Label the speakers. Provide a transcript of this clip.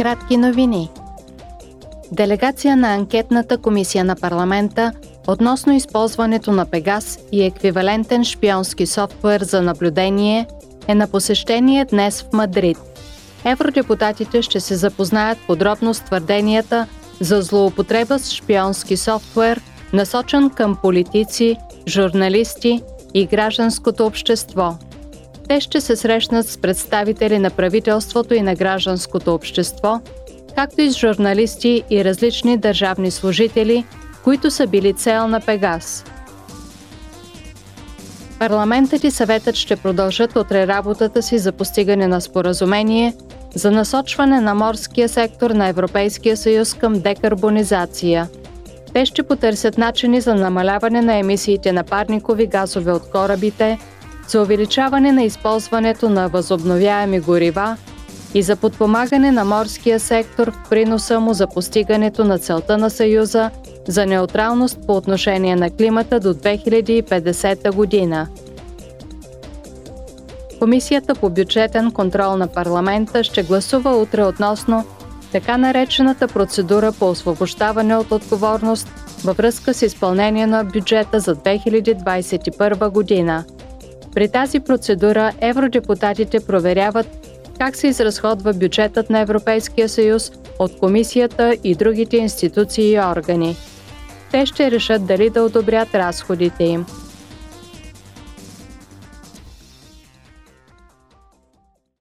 Speaker 1: кратки новини. Делегация на анкетната комисия на парламента относно използването на Пегас и еквивалентен шпионски софтуер за наблюдение е на посещение днес в Мадрид. Евродепутатите ще се запознаят подробно с твърденията за злоупотреба с шпионски софтуер, насочен към политици, журналисти и гражданското общество. Те ще се срещнат с представители на правителството и на гражданското общество, както и с журналисти и различни държавни служители, които са били цел на Пегас. Парламентът и съветът ще продължат утре работата си за постигане на споразумение за насочване на морския сектор на Европейския съюз към декарбонизация. Те ще потърсят начини за намаляване на емисиите на парникови газове от корабите, за увеличаване на използването на възобновяеми горива и за подпомагане на морския сектор в приноса му за постигането на целта на Съюза за неутралност по отношение на климата до 2050 година. Комисията по бюджетен контрол на парламента ще гласува утре относно така наречената процедура по освобождаване от отговорност във връзка с изпълнение на бюджета за 2021 година. При тази процедура евродепутатите проверяват как се изразходва бюджетът на Европейския съюз от комисията и другите институции и органи. Те ще решат дали да одобрят разходите им –